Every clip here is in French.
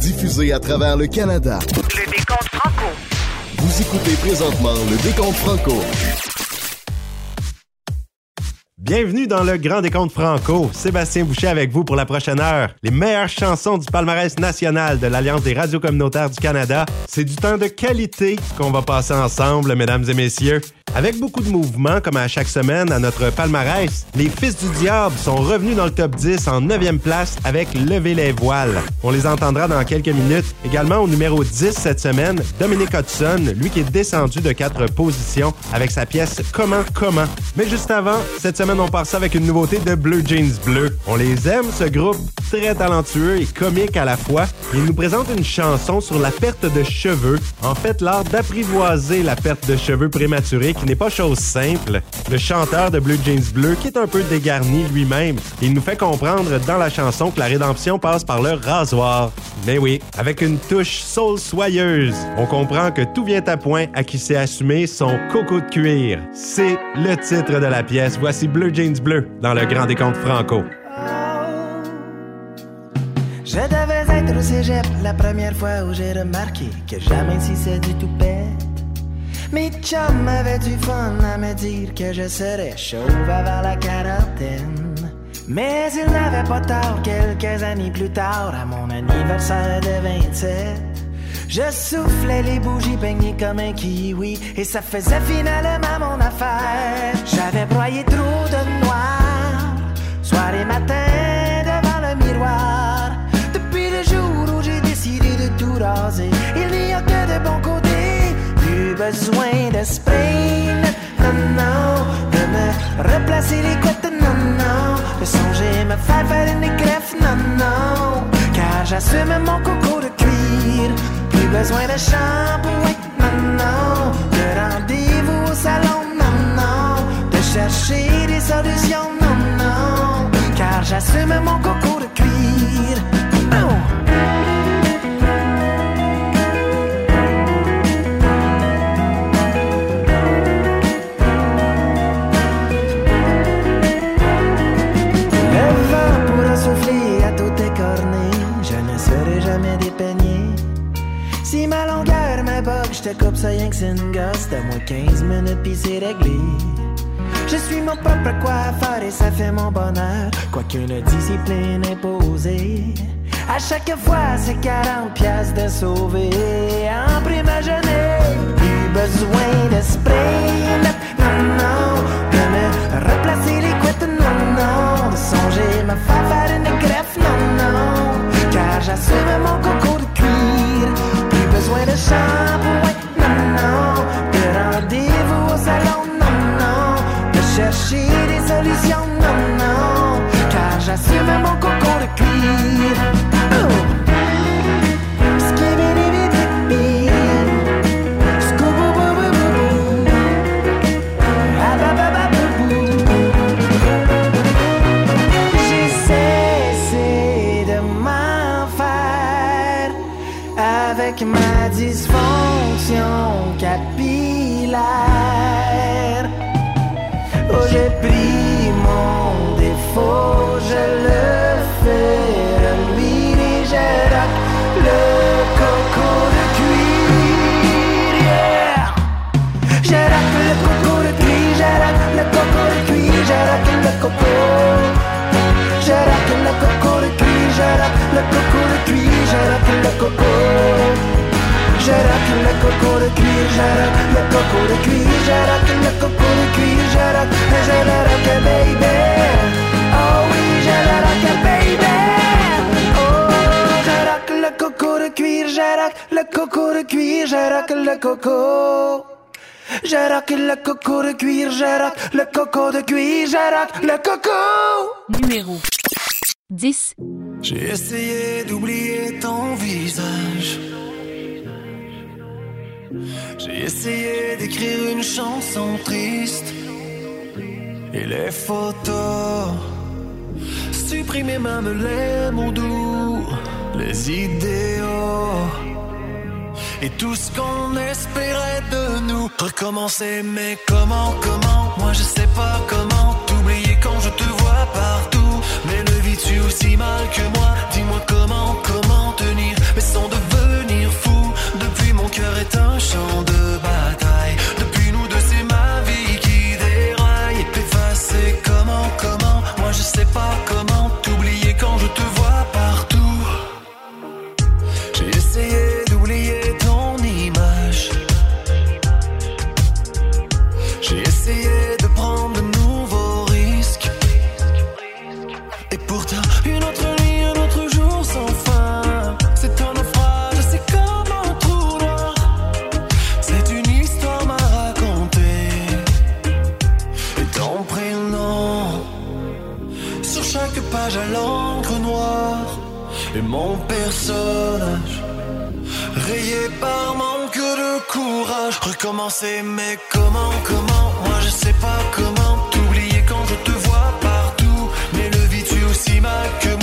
diffusé à travers le Canada. Le décompte franco. Vous écoutez présentement le décompte franco. Bienvenue dans le Grand Décompte Franco. Sébastien Boucher avec vous pour la prochaine heure. Les meilleures chansons du palmarès national de l'Alliance des radios communautaires du Canada. C'est du temps de qualité qu'on va passer ensemble, mesdames et messieurs. Avec beaucoup de mouvements, comme à chaque semaine à notre palmarès, les Fils du Diable sont revenus dans le top 10 en 9e place avec Lever les voiles. On les entendra dans quelques minutes. Également au numéro 10 cette semaine, Dominic Hudson, lui qui est descendu de 4 positions avec sa pièce Comment Comment. Mais juste avant, cette semaine on part ça avec une nouveauté de Blue Jeans Bleu. On les aime, ce groupe très talentueux et comique à la fois. Ils nous présentent une chanson sur la perte de cheveux. En fait, l'art d'apprivoiser la perte de cheveux prématurée qui n'est pas chose simple. Le chanteur de Blue Jeans Bleu, qui est un peu dégarni lui-même, il nous fait comprendre dans la chanson que la rédemption passe par le rasoir. Mais oui, avec une touche soul soyeuse, on comprend que tout vient à point à qui s'est assumé son coco de cuir. C'est le titre de la pièce. Voici Blue Jeans Bleu dans le Grand Décompte Franco. Je devais être au cégep la première fois où j'ai remarqué que jamais si c'est du tout bête. Mes chums avaient du fun à me dire que je serais chauve avant la quarantaine. Mais ils n'avaient pas tort quelques années plus tard, à mon anniversaire de 27. Je soufflais les bougies peignées comme un kiwi et ça faisait finalement mon affaire. J'avais broyé trop de noir, soir et matin devant le miroir. Depuis le jour où j'ai décidé de tout raser, besoin de spray, non, non, de me replacer les couettes, non, non, de songer me faire faire une greffe, non, non, car j'assume mon coco de cuir. Plus besoin de shampoing, non, non, de rendez-vous au salon, non, non, de chercher des solutions, non, non, car j'assume mon coco de cuir. Oh. Te coupe ça rien que c'est une gosse moins 15 minutes pis c'est réglé. Je suis mon propre coiffeur et ça fait mon bonheur, quoiqu'une discipline imposée. À chaque fois, c'est 40 piastres de sauver en prime à jeûner. Plus besoin de spray, non, non, de me replacer les couettes, non, non, de songer faire faire une greffe, non, non, car j'assume mon coco rock le coco. Numéro 10. J'ai essayé d'oublier ton visage. J'ai essayé d'écrire une chanson triste. Et les photos. Supprimer même les mots doux. Les idéaux. Et tout ce qu'on espérait de nous. Recommencer, mais comment, comment Moi je sais pas comment mais ne vis-tu aussi mal que moi? Dis-moi comment, comment tenir Mais sans devenir fou. Depuis mon cœur est un champ de bataille. Depuis nous deux c'est ma vie qui déraille. Et Effacée comment, comment Moi je sais pas comment t'oublier quand je te vois personnage. Rayé par manque de courage. Recommencer, mais comment, comment? Moi je sais pas comment. T'oublier quand je te vois partout. Mais le vide, tu aussi mal que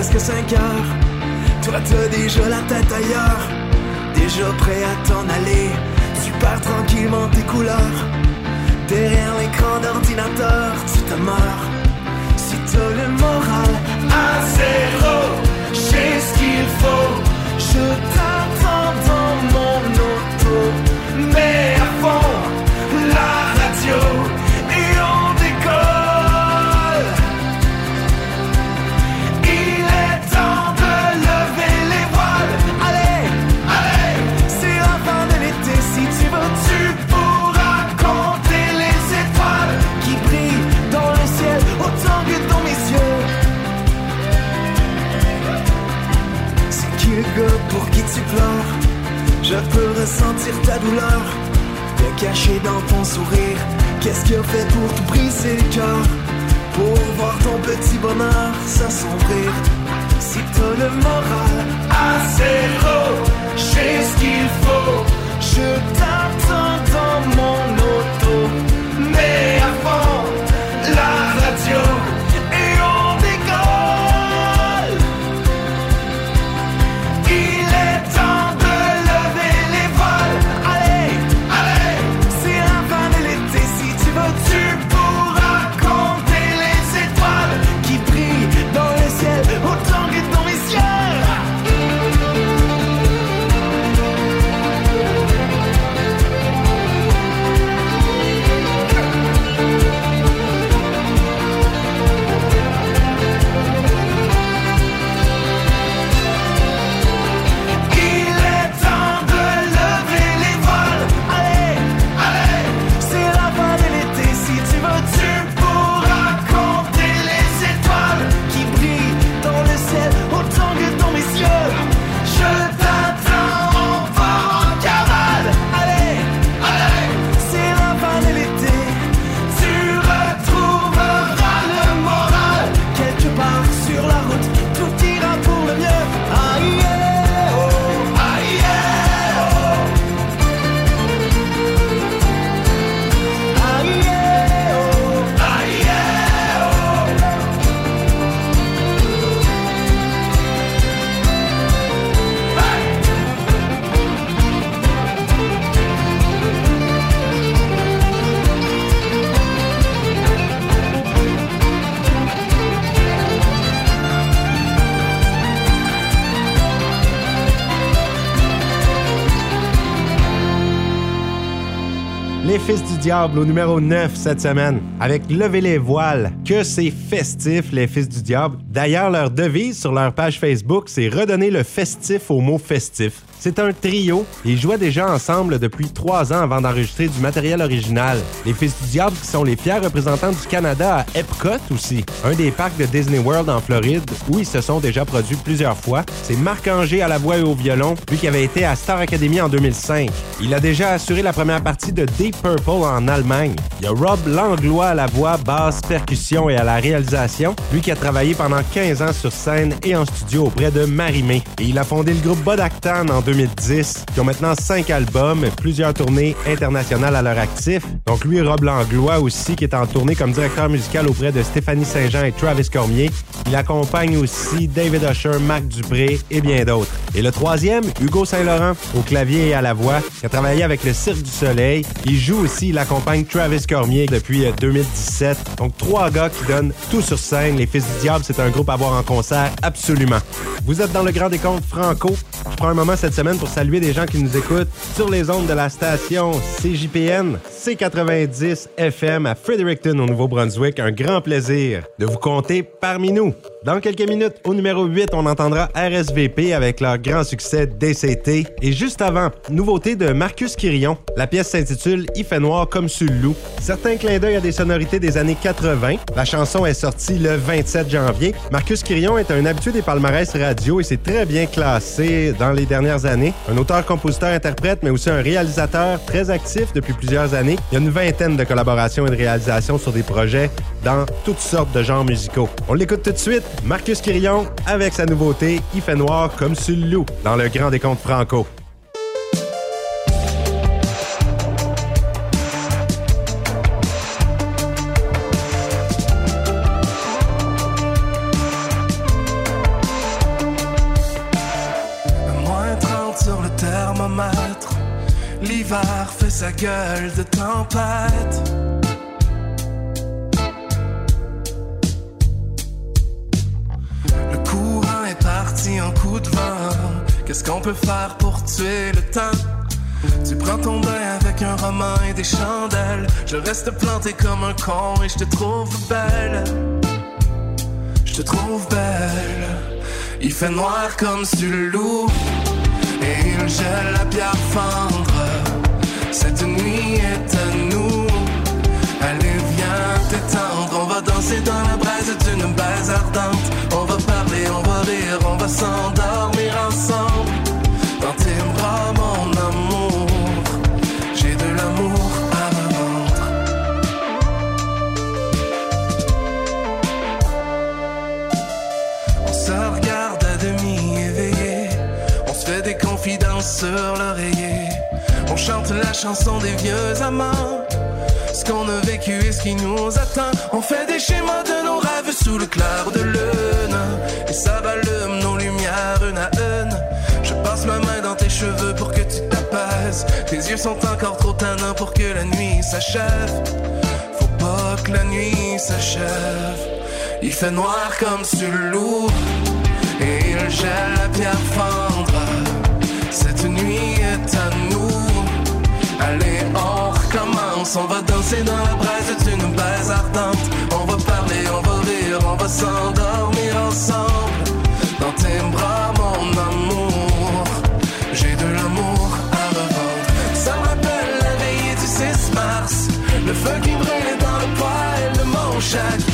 presque 5 heures. Toi, t'as déjà la tête ailleurs. Déjà prêt à t'en aller. Tu pars tranquillement tes couleurs. Derrière l'écran d'ordinateur, tu te meurs. Si t'as le moral à zéro, j'ai ce qu'il faut. Je t'attends dans mon auto. Mais à fond, la radio. Je peux ressentir ta douleur, te cacher dans ton sourire. Qu'est-ce qu'il fait pour te briser le cœur? Pour voir ton petit bonheur s'assombrir. Si t'as le moral assez zéro, j'ai ce qu'il faut. Je t'attends dans mon auto, mais avant la radio. Au numéro 9 cette semaine, avec Lever les voiles. Que c'est festif, les Fils du Diable. D'ailleurs, leur devise sur leur page Facebook, c'est redonner le festif au mot festif un trio ils jouaient déjà ensemble depuis trois ans avant d'enregistrer du matériel original. Les Fils du Diable qui sont les fiers représentants du Canada à Epcot aussi, un des parcs de Disney World en Floride où ils se sont déjà produits plusieurs fois. C'est Marc-Anger à la voix et au violon, lui qui avait été à Star Academy en 2005. Il a déjà assuré la première partie de Deep Purple en Allemagne. Il y a Rob Langlois à la voix, basse, percussion et à la réalisation, lui qui a travaillé pendant 15 ans sur scène et en studio auprès de Marimé. Et il a fondé le groupe Bodactan en 2010, qui ont maintenant 5 albums, plusieurs tournées internationales à leur actif. Donc lui, Rob Langlois aussi, qui est en tournée comme directeur musical auprès de Stéphanie Saint-Jean et Travis Cormier. Il accompagne aussi David Usher, Marc Dupré et bien d'autres. Et le troisième, Hugo Saint-Laurent, au clavier et à la voix, qui a travaillé avec le Cirque du Soleil. Il joue aussi, il accompagne Travis Cormier depuis 2017. Donc trois gars qui donnent tout sur scène. Les Fils du Diable, c'est un groupe à voir en concert absolument. Vous êtes dans le Grand Décompte Franco. Je prends un moment cette semaine pour saluer des gens qui nous écoutent sur les ondes de la station CJPN C90 FM à Fredericton au Nouveau-Brunswick. Un grand plaisir de vous compter parmi nous. Dans quelques minutes, au numéro 8, on entendra RSVP avec leur grand succès DCT. Et juste avant, nouveauté de Marcus Quirion. La pièce s'intitule Il fait noir comme sur le loup. Certains clins d'œil à des sonorités des années 80. La chanson est sortie le 27 janvier. Marcus Quirion est un habitué des palmarès radio et s'est très bien classé dans les dernières années. Un auteur, compositeur, interprète, mais aussi un réalisateur très actif depuis plusieurs années. Il y a une vingtaine de collaborations et de réalisations sur des projets dans toutes sortes de genres musicaux. On l'écoute tout de suite. Marcus Quirion avec sa nouveauté Il fait noir comme sur loup dans le Grand Décompte Franco. Gueule de tempête. Le courant est parti en coup de vent. Qu'est-ce qu'on peut faire pour tuer le temps? Tu prends ton bain avec un roman et des chandelles. Je reste planté comme un con et je te trouve belle. Je te trouve belle. Il fait noir comme sur le loup. Et il gèle la pierre fendre. Cette nuit est à nous. Allez, viens t'étendre. On va danser dans la braise d'une baise ardente. On va parler, on va rire, on va s'endormir ensemble. Dans tes bras, mon amour. J'ai de l'amour à revendre. On se regarde à demi éveillé. On se fait des confidences sur l'oreiller. On chante la chanson des vieux amants. Ce qu'on a vécu et ce qui nous attend. On fait des schémas de nos rêves sous le clair de lune. Et ça rallume nos lumières une à une. Je passe ma main dans tes cheveux pour que tu t'apaises. Tes yeux sont encore trop tannants pour que la nuit s'achève. Faut pas que la nuit s'achève. Il fait noir comme sur le loup. Et il gèle la pierre fendre. Cette nuit. Allez, on recommence. On va danser dans la braise d'une baise ardente. On va parler, on va rire, on va s'endormir ensemble. Dans tes bras, mon amour. J'ai de l'amour à revendre. Ça me rappelle la veillée du 6 mars. Le feu qui brûlait dans le poêle de mon chac.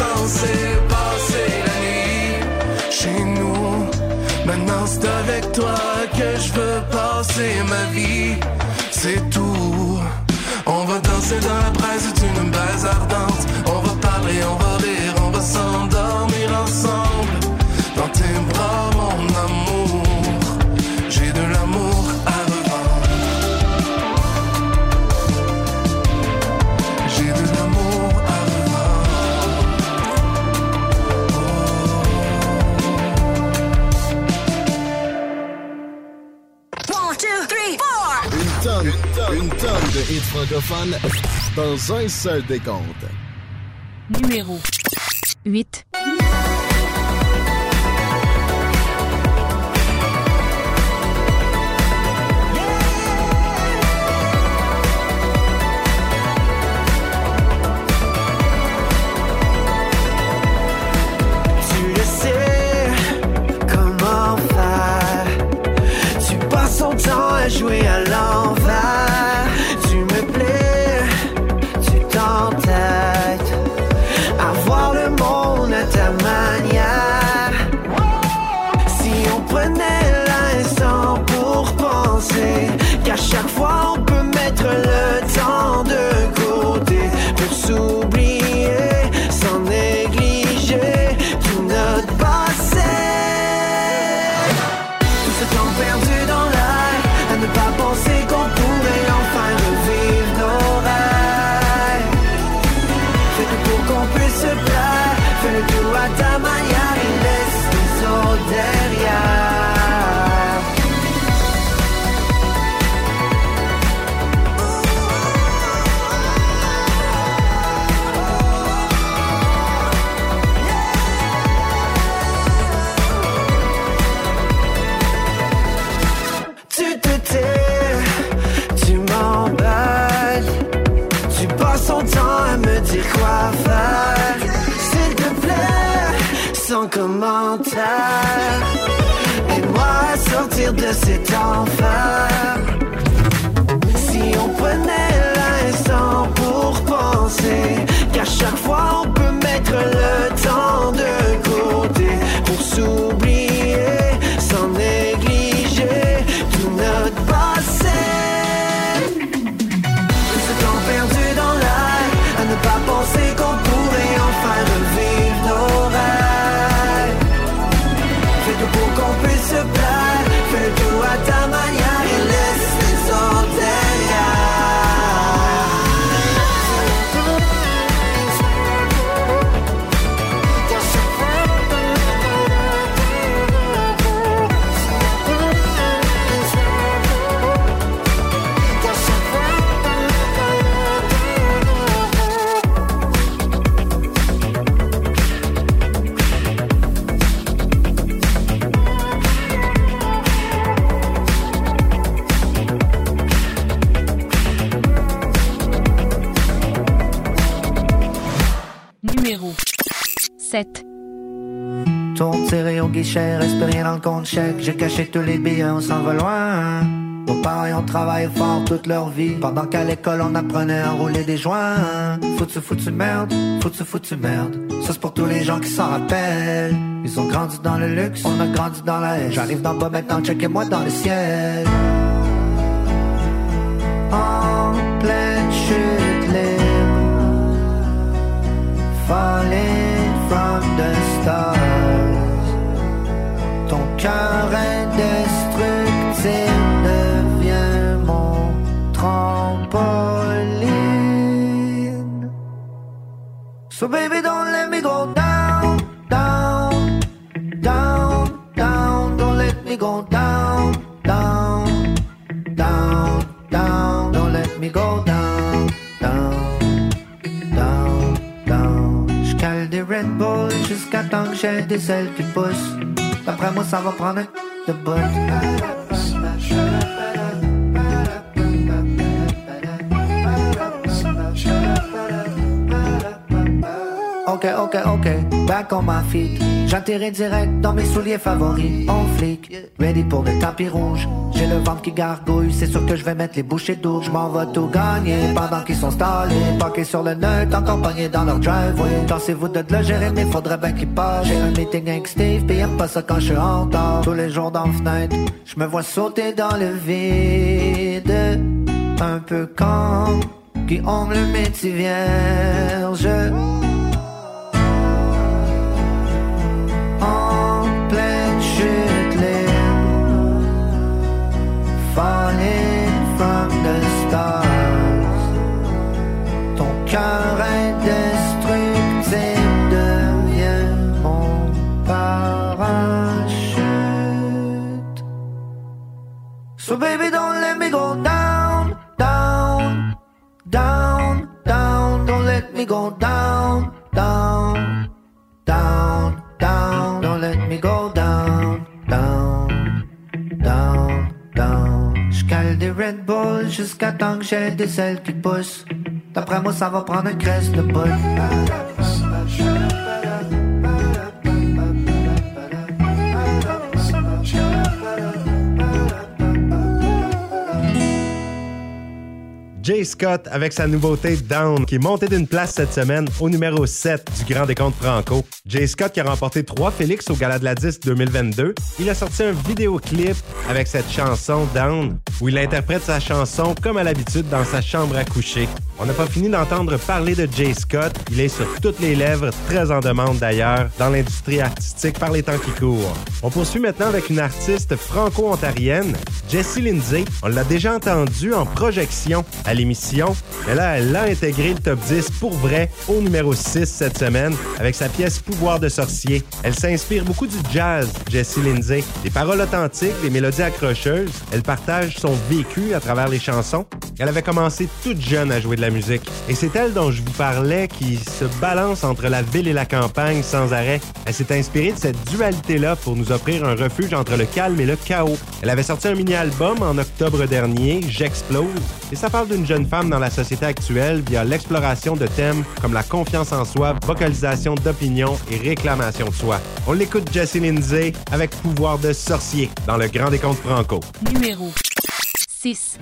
Censé passer la nuit chez nous. Maintenant c'est avec toi que je veux passer ma vie. C'est tout. On va danser dans la braise d'une base ardente. On va parler, on va rire, on va s'endormir ensemble. Dans tes bras, francophones dans un seul décompte. Numéro 8. 7. Tourne serré au guichet, reste rien dans le compte chèque. J'ai caché tous les billets, on s'en va loin. Nos parents ont travaillé fort toute leur vie. Pendant qu'à l'école on apprenait à rouler des joints. Foutu, foutu merde, foutu, foutu merde. Ça c'est pour tous les gens qui s'en rappellent. Ils ont grandi dans le luxe, on a grandi dans la haine. J'arrive dans le bas maintenant, checkez-moi dans le ciel. En pleine chute libre. falling from the stars. Ton cœur indestructible devient mon trampoline. So baby, don't let me go down, down, down, down. Don't let me go down, down, down, down. Don't let me go down, down down, des Red Bull jusqu'à temps que j'ai des ailes qui poussent. D'après moi, ça va prendre de bout. Ok, ok, ok, back on my feet. J'atterris direct dans mes souliers favoris. En flic, ready pour le tapis rouge. J'ai le ventre qui gargouille, c'est sûr que je vais mettre les bouchées d'eau. Je m'en vais tout gagner pendant qu'ils sont stallés. Parqués sur le nœud, encore pognés dans leur driveway. Dansez-vous de le gérer, mais faudrait bien qu'ils passent. J'ai un meeting avec Steve, pis pas ça quand je suis en retard. Tous les jours dans la fenêtre, je me vois sauter dans le vide. Un peu comme qui ont le métier vierge. Cœur indestructible devient mon parachute. So baby, don't let me go down, down, down, down. Don't let me go down, down, down, down. Don't let me go down, down, down, down. J'cale des Red Bull jusqu'à temps que j'ai des ailes qui poussent. D'après moi, ça va prendre un crèche de bout. Jay Scott avec sa nouveauté Down qui est montée d'une place cette semaine au numéro 7 du Grand Décompte Franco. Jay Scott qui a remporté trois Félix au Gala de la Disque 2022. Il a sorti un vidéoclip avec cette chanson Down où il interprète sa chanson comme à l'habitude dans sa chambre à coucher. On n'a pas fini d'entendre parler de Jay Scott. Il est sur toutes les lèvres, très en demande d'ailleurs, dans l'industrie artistique par les temps qui courent. On poursuit maintenant avec une artiste franco-ontarienne, Jessie Lindsay. On l'a déjà entendue en projection à l'émission. Mais là, elle a intégré le top 10 pour vrai au numéro 6 cette semaine avec sa pièce Pouvoir de sorcier. Elle s'inspire beaucoup du jazz, Jessie Lindsay. Des paroles authentiques, des mélodies accrocheuses. Elle partage son vécu à travers les chansons. Elle avait commencé toute jeune à jouer de la musique. Et c'est elle dont je vous parlais qui se balance entre la ville et la campagne sans arrêt. Elle s'est inspirée de cette dualité-là pour nous offrir un refuge entre le calme et le chaos. Elle avait sorti un mini-album en octobre dernier, J'explose, et ça parle d'une jeune femme dans la société actuelle via l'exploration de thèmes comme la confiance en soi, vocalisation d'opinion et réclamation de soi. On l'écoute Jessie Lindsay avec pouvoir de sorcier dans le Grand Décompte Franco. Numéro 6.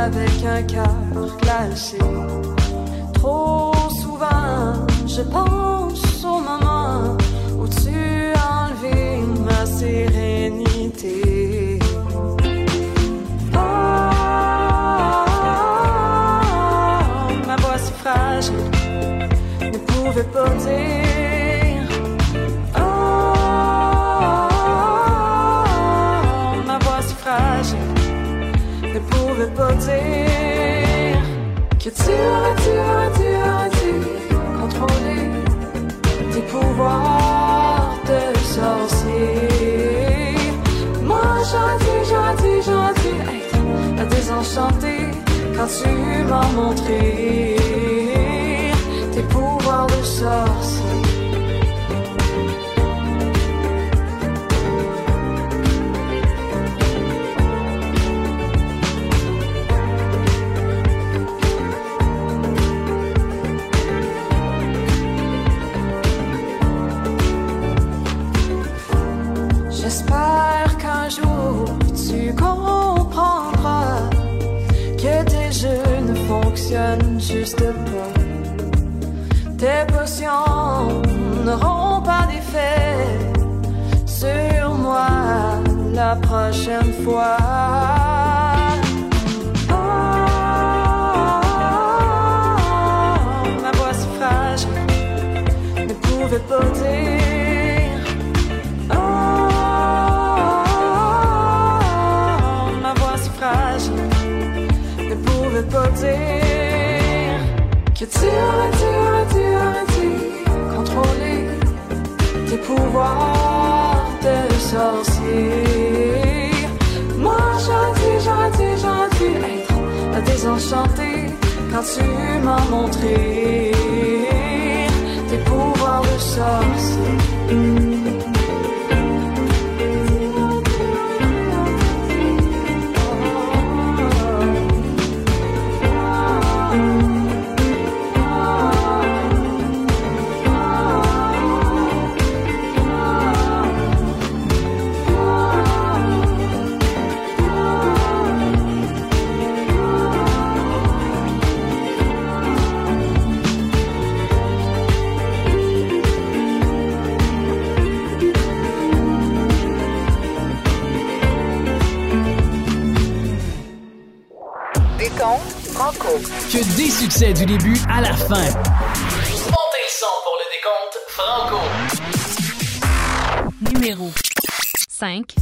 Avec un cœur glacé. Trop souvent, je pense au moment où tu as enlevé ma sérénité. Oh, ma voix si fragile ne pouvait pas dire. Quand tu m'as montré tes pouvoirs de sorcier. Juste pas. Tes potions n'auront pas d'effet sur moi la prochaine fois. Quand tu m'as montré tes pouvoirs de sorcier. Succès du début à la fin. Montez le son pour le décompte Franco. Numéro 5.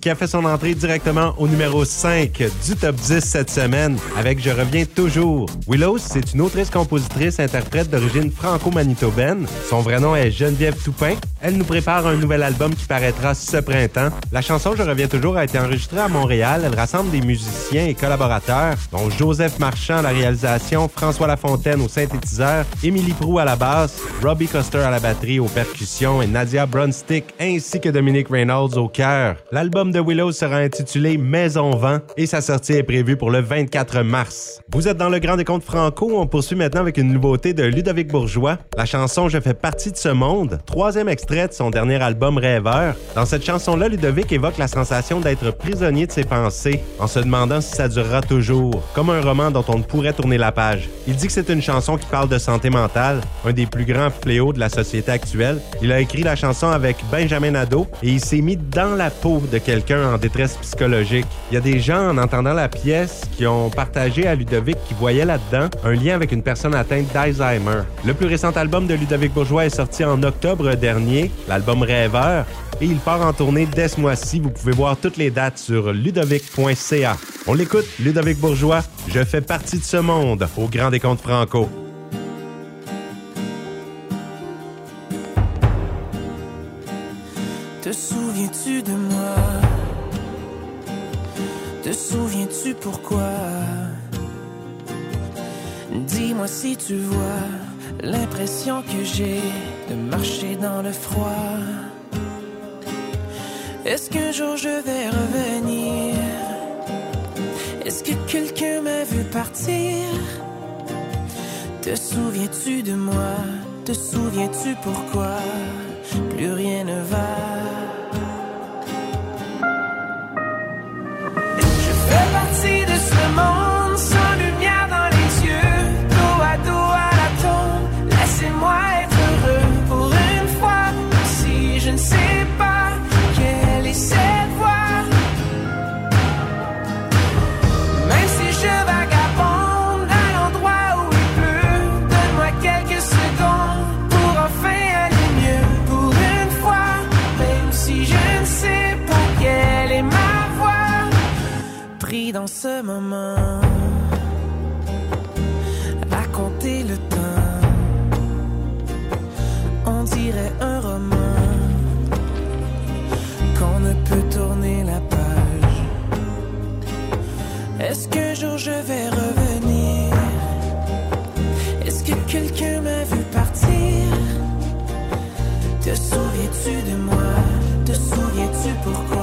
Qui a fait son entrée directement au numéro 5 du top 10 cette semaine avec Je reviens toujours. Willows, c'est une autrice-compositrice interprète d'origine franco-manitobaine. Son vrai nom est Geneviève Toupin. Elle nous prépare un nouvel album qui paraîtra ce printemps. La chanson Je reviens toujours a été enregistrée à Montréal. Elle rassemble des musiciens et collaborateurs, dont Joseph Marchand à la réalisation, François Lafontaine au synthétiseur, Émilie Prou à la basse, Robbie Coster à la batterie, aux percussions et Nadia Brunstick ainsi que Dominique Reynolds au chœur. L'album de Willows sera intitulé Maison Vent et sa sortie est prévue pour le 24 mars. Vous êtes dans le Grand Décompte Franco. On poursuit maintenant avec une nouveauté de Ludovic Bourgeois. La chanson Je fais partie de ce monde, troisième extrait de son dernier album Rêveur. Dans cette chanson-là, Ludovic évoque la sensation d'être prisonnier de ses pensées en se demandant si ça durera toujours, comme un roman dont on ne pourrait tourner la page. Il dit que c'est une chanson qui parle de santé mentale, un des plus grands fléaux de la société actuelle. Il a écrit la chanson avec Benjamin Nadeau et il s'est mis dans la peau de quelqu'un en détresse psychologique. Il y a des gens, en entendant la pièce, qui ont partagé à Ludovic qui voyait là-dedans un lien avec une personne atteinte d'Alzheimer. Le plus récent album de Ludovic Bourgeois est sorti en octobre dernier, l'album Rêveur, et il part en tournée dès ce mois-ci. Vous pouvez voir toutes les dates sur ludovic.ca. On l'écoute, Ludovic Bourgeois, je fais partie de ce monde au Grand Décompte Franco. Te souviens-tu de moi? Te souviens-tu pourquoi? Dis-moi si tu vois l'impression que j'ai de marcher dans le froid. Est-ce qu'un jour je vais revenir? Est-ce que quelqu'un m'a vu partir? Te souviens-tu de moi? Te souviens-tu pourquoi? Plus rien ne va. Pris dans ce moment à compter le temps. On dirait un roman qu'on ne peut tourner la page. Est-ce qu'un jour je vais revenir? Est-ce que quelqu'un m'a vu partir? Te souviens-tu de moi? Te souviens-tu pourquoi?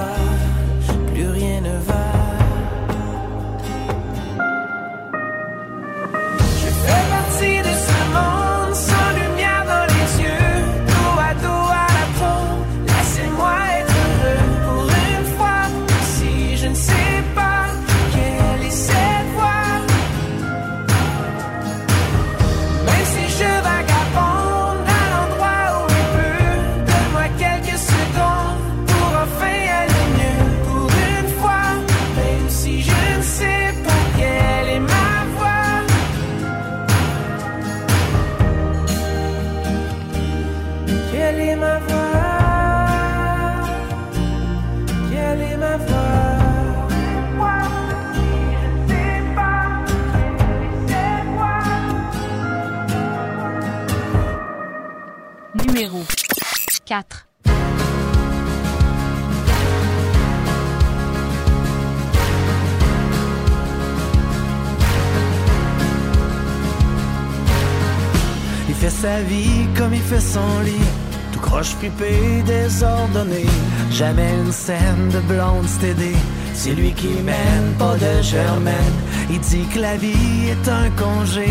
Son lit. Tout croche fripé, désordonné. Jamais une scène de blonde stédée. C'est lui qui mène, pas de germaine. Il dit que la vie est un congé.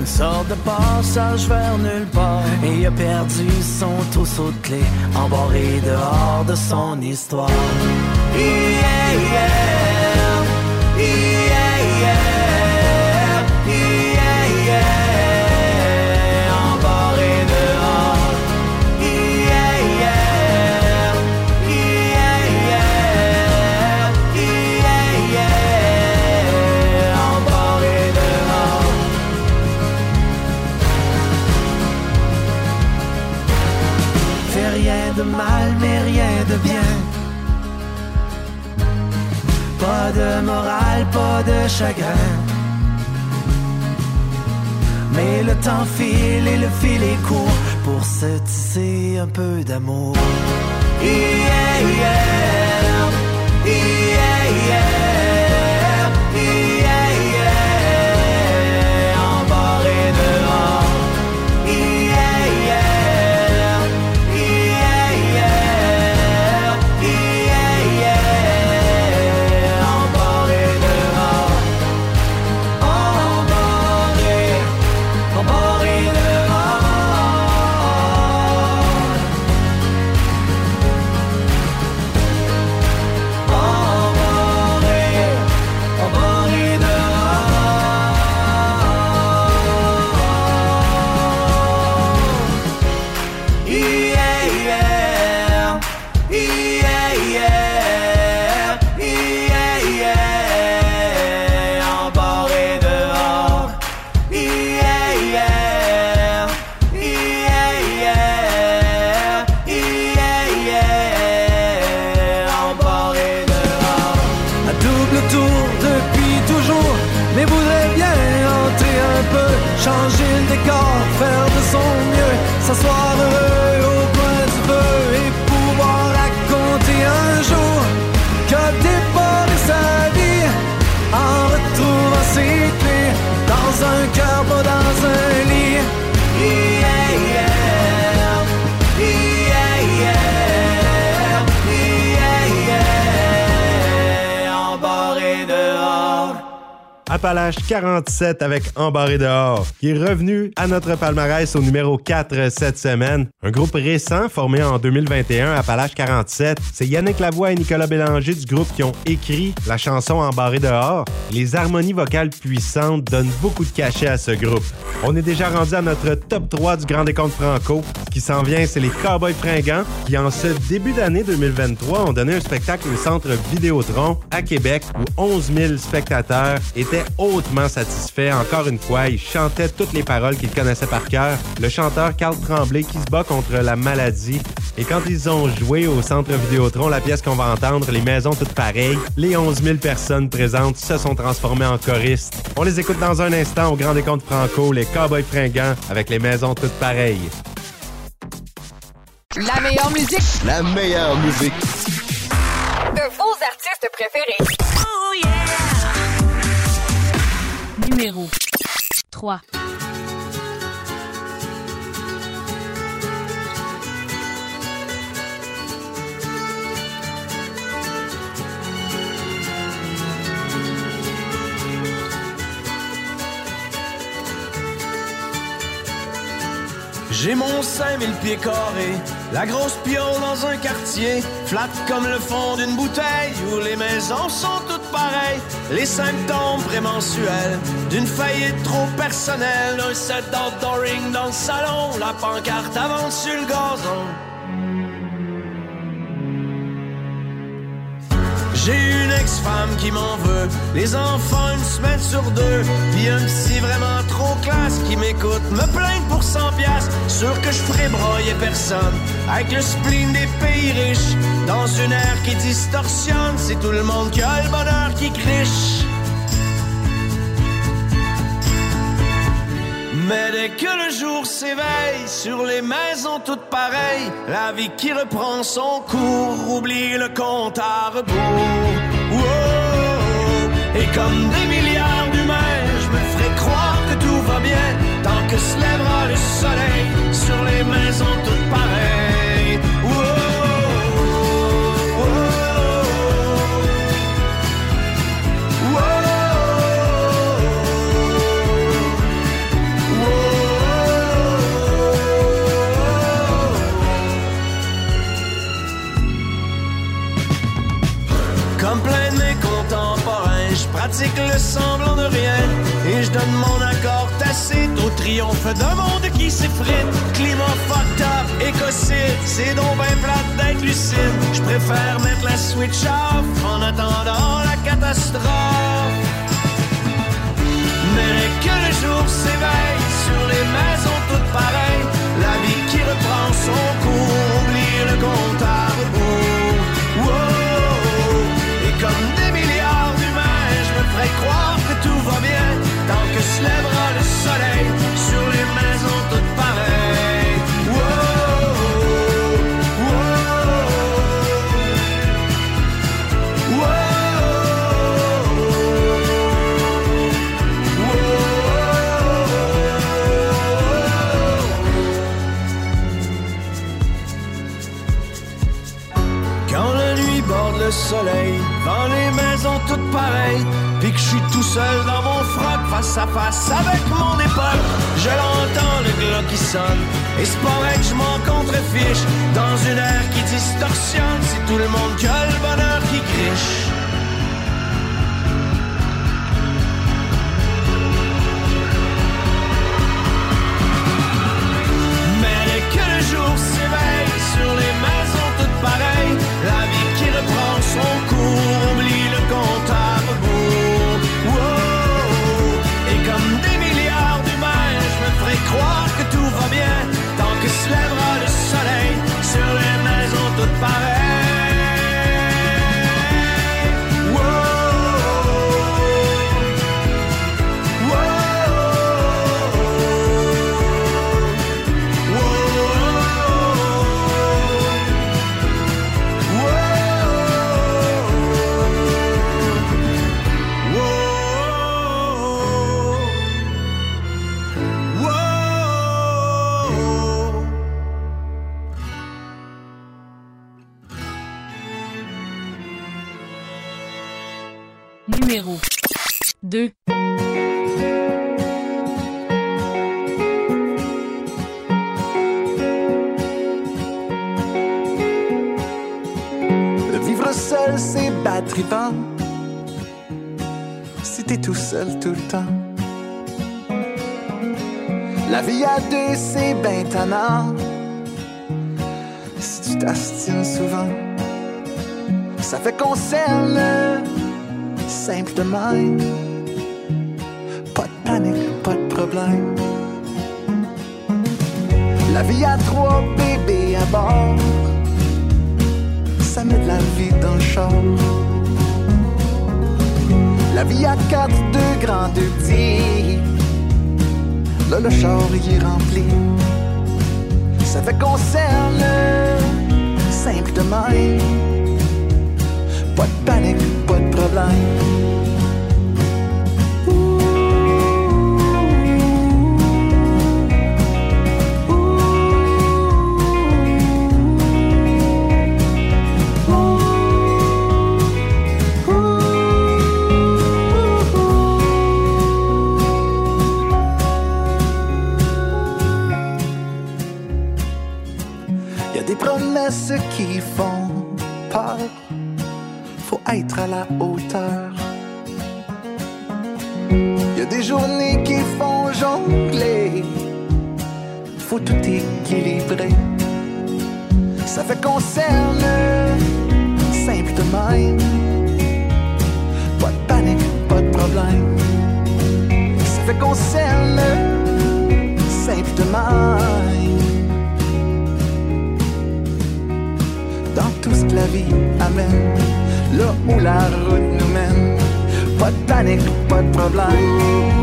Une sorte de passage vers nulle part. Et il a perdu son trousseau de clés. Embarré dehors de son histoire. Se tisser un peu d'amour. Yeah, yeah. Yeah, yeah. Tour depuis toujours, mais voudrait bien entrer un peu, changer le décor, faire de son mieux, s'asseoir heureux au coin du feu et pouvoir raconter un jour que déborder sa vie en retrouvant ses clés dans un cœur, Appalache 47 avec Embarré dehors, qui est revenu à notre palmarès au numéro 4 cette semaine. Un groupe récent formé en 2021, Appalache 47. C'est Yannick Lavoie et Nicolas Bélanger du groupe qui ont écrit la chanson Embarré dehors. Les harmonies vocales puissantes donnent beaucoup de cachet à ce groupe. On est déjà rendu à notre top 3 du Grand Décompte Franco. Ce qui s'en vient, c'est les Cowboys fringants qui, en ce début d'année 2023, ont donné un spectacle au Centre Vidéotron à Québec où 11 000 spectateurs étaient hautement satisfaits. Encore une fois, ils chantaient toutes les paroles qu'ils connaissaient par cœur. Le chanteur Carl Tremblay qui se bat contre la maladie. Et quand ils ont joué au Centre Vidéotron, la pièce qu'on va entendre, Les maisons toutes pareilles, les 11 000 personnes présentes se sont transformées en choristes. On les écoute dans un instant au Grand Décompte Franco, les Cowboys fringants avec Les maisons toutes pareilles. La meilleure musique La meilleure musique. de vos artistes préférés. Numéro 3. J'ai mon 5000 pieds carrés, la grosse piole dans un quartier, flat comme le fond d'une bouteille, où les maisons sont toutes pareilles. Les symptômes prémensuels d'une faillite trop personnelle, un set d'outdooring dans le salon, la pancarte avance sur le gazon. J'ai une ex-femme qui m'en veut, les enfants une semaine sur deux, puis un psy vraiment trop classe qui m'écoute, me plaindre pour 100 piastres, sûr que je ferai broyer personne, avec le spleen des pays riches, dans une ère qui distorsionne, c'est tout le monde qui a le bonheur qui criche. Mais dès que le jour s'éveille sur les maisons toutes pareilles, la vie qui reprend son cours oublie le compte à rebours. Wow. Et comme des milliards d'humains, je me ferai croire que tout va bien tant que se lèvera le soleil sur les maisons toutes pareilles. Switch off seul dans mon froc, face à face avec mon épaule, je l'entends le glas qui sonne, et c'est pas vrai que je m'en contrefiche, dans une ère qui distorsionne, c'est tout le monde qui a le bonheur qui criche. Si t'es tout seul tout le temps. La vie à deux, c'est ben tannant. Si tu t'astines souvent, ça fait qu'on s'aime simple. Pas de panique, pas de problème. La vie à trois bébés à bord ça met de la vie dans le char. La vie à quatre, deux grands, deux petits. Là, le char, il est rempli. Ça fait s'aime simple de même. Pas de panique, pas de problème. Qui font peur. Faut être à la hauteur. Y a des journées qui font jongler. Faut tout équilibrer. Ça fait qu'on s'aime simple de. Pas de panique, pas de problème. Ça fait qu'on s'aime simple de. la vie amène, là où la route nous mène. Pas de panique, pas de problème.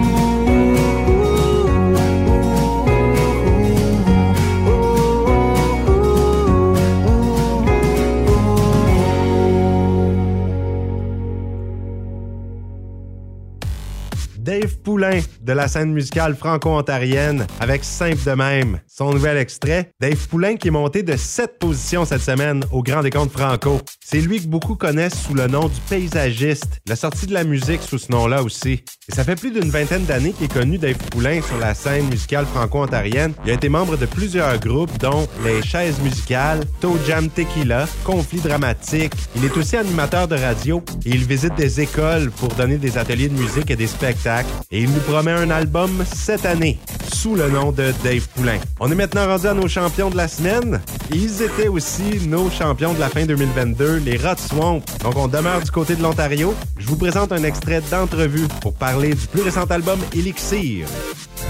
Dave Poulain la scène musicale franco-ontarienne avec Simple de même. Son nouvel extrait, Dave Poulain qui est monté de 7 positions cette semaine au Grand Décompte Franco. C'est lui que beaucoup connaissent sous le nom du paysagiste. Il a sorti de la musique sous ce nom-là aussi. Et ça fait plus d'une vingtaine d'années qu'il est connu Dave Poulain sur la scène musicale franco-ontarienne. Il a été membre de plusieurs groupes dont Les Chaises Musicales, Toe Jam Tequila, Conflit Dramatique. Il est aussi animateur de radio et il visite des écoles pour donner des ateliers de musique et des spectacles. Et il nous promet un album cette année sous le nom de Dave Poulain. On est maintenant rendu à nos champions de la semaine. Ils étaient aussi nos champions de la fin 2022, les Rot Swamp. Donc on demeure du côté de l'Ontario. Je vous présente un extrait d'entrevue pour parler du plus récent album Elixir.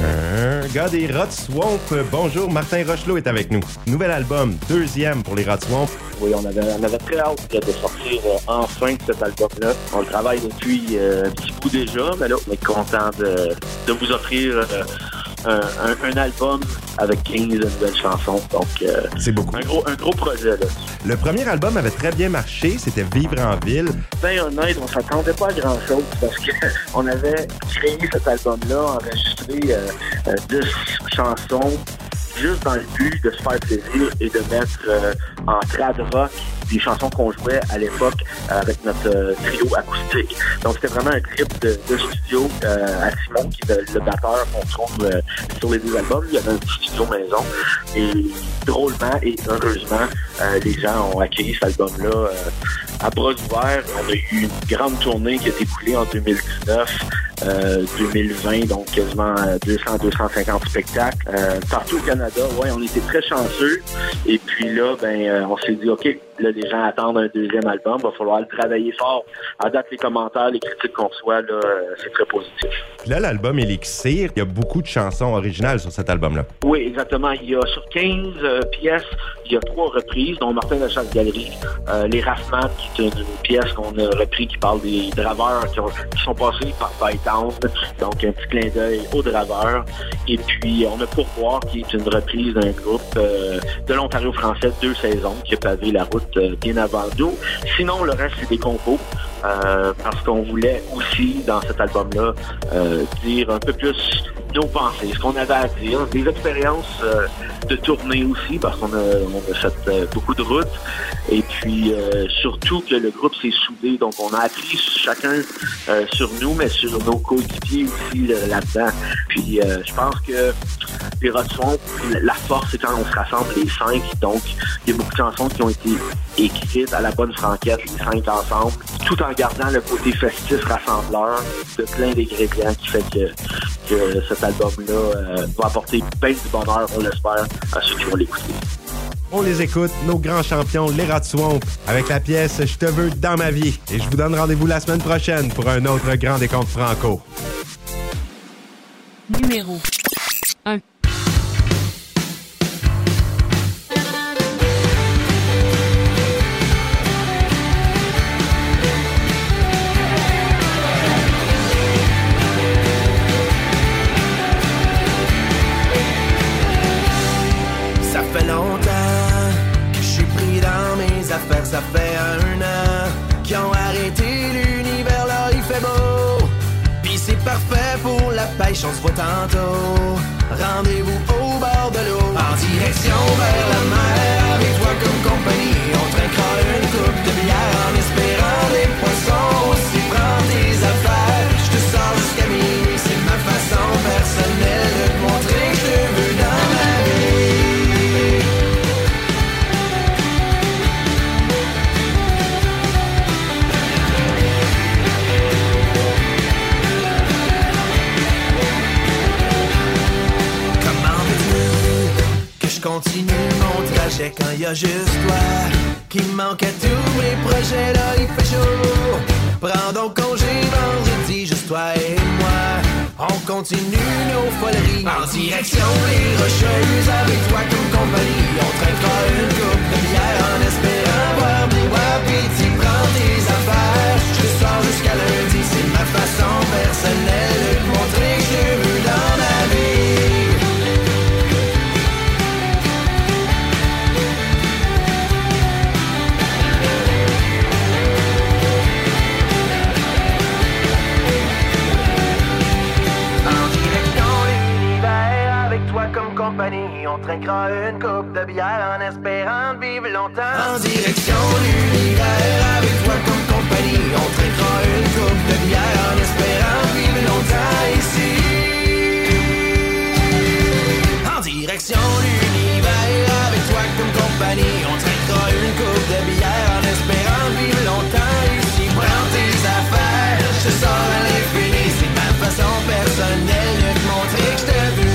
Un gars des Swamp. Bonjour, Martin Rochelot est avec nous. Nouvel album, deuxième pour les Rot Swamp. Oui, on avait, on avait très hâte de sortir euh, enfin cet album-là. On le travaille depuis euh, un petit bout déjà, mais là, on est content de, de vous offrir euh, un, un- un album avec 15 nouvelles chansons. Donc, euh, c'est beaucoup. Un gros, un gros projet, là. Le premier album avait très bien marché, c'était Vivre en ville. Ben honnête, on s'attendait pas à grand chose parce qu'on avait créé cet album-là, enregistré euh, euh, 10 chansons juste dans le but de se faire plaisir et de mettre euh, en trad rock des chansons qu'on jouait à l'époque euh, avec notre euh, trio acoustique. Donc c'était vraiment un trip de, studio euh, à Simon, qui est le, le batteur qu'on trouve sur les deux albums. Il y avait un petit studio maison. Et drôlement et heureusement, les gens ont accueilli cet album-là à bras ouverts. On a eu une grande tournée qui a découlé en 2019. euh, 2020, donc quasiment 200-250 spectacles partout au Canada. Ouais, on était très chanceux. Et puis là, ben, on s'est dit, OK, là, les gens attendent un deuxième album. Va falloir le travailler fort. À date, les commentaires, les critiques qu'on reçoit, euh, c'est très positif. Puis là, l'album Elixir, il y a beaucoup de chansons originales sur cet album-là. Oui, exactement. Il y a sur 15 euh, pièces, il y a trois reprises, dont Martin de Chasse Galerie, euh, Les Raffemans, qui est une, une pièce qu'on a repris qui parle des draveurs qui, ont- qui sont passés par Bytown. Donc, un petit clin d'œil aux draveurs. Et puis, on a Pourboire, qui est une reprise d'un groupe euh, de l'Ontario français, deux saisons, qui a pavé la route euh, bien avant nous. Sinon, le reste, c'est des compos. Euh, parce qu'on voulait aussi, dans cet album-là, euh, dire un peu plus nos pensées, ce qu'on avait à dire, des expériences euh, de tournée aussi, parce qu'on a, fait beaucoup de routes, et puis surtout que le groupe s'est soudé, donc on a appris chacun sur nous, mais sur nos coéquipiers aussi là-dedans. Puis je pense que les Rotsons, la force, c'est quand on se rassemble les cinq, donc il y a beaucoup de chansons qui ont été écrites à la bonne franquette, les cinq ensemble, tout en gardant le côté festif rassembleur de plein d'ingrédients qui fait que, que cet album-là euh, va apporter bien du bonheur, on l'espère, à ceux qui vont l'écouter. On les écoute, nos grands champions, les Rats Swamp, avec la pièce Je te veux dans ma vie. Et je vous donne rendez-vous la semaine prochaine pour un autre grand décompte franco. Numéro pêche, on se tantôt. Rendez-vous au bord de l'eau, en direction vers la mer, trajet quand il y a juste toi qui manque à tous mes projets là il fait chaud. Prends donc congé vendredi, juste toi et moi. On continue nos foleries en direction les rocheuses avec toi comme compagnie. On traînera une coupe de bière en espérant boire des wapis. Tu prends tes affaires, je sors jusqu'à lundi. C'est ma façon personnelle de montrer que je on trinquera une coupe de bière en espérant de vivre longtemps. En direction l'univers, avec toi comme compagnie, on trinquera une coupe de bière en espérant vivre longtemps ici. En direction l'univers, avec toi comme compagnie, on trinquera une coupe de bière en espérant vivre longtemps ici. Prends tes affaires, je sors à l'infini, c'est ma façon personnelle de te montrer que je te.